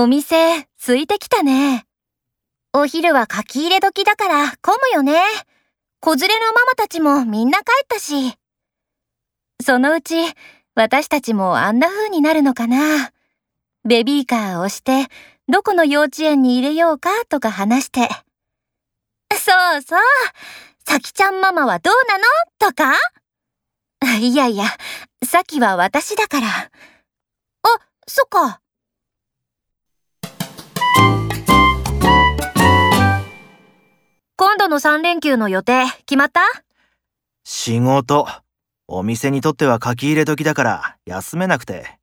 お店、空いてきたね。お昼は書き入れ時だから混むよね。子連れのママたちもみんな帰ったし。そのうち、私たちもあんな風になるのかな。ベビーカーを押して、どこの幼稚園に入れようかとか話して。そうそう。さきちゃんママはどうなの？とかいやいや、さきは私だから。あ、そっか。今度の3連休の予定決まった？仕事。お店にとっては書き入れ時だから休めなくて。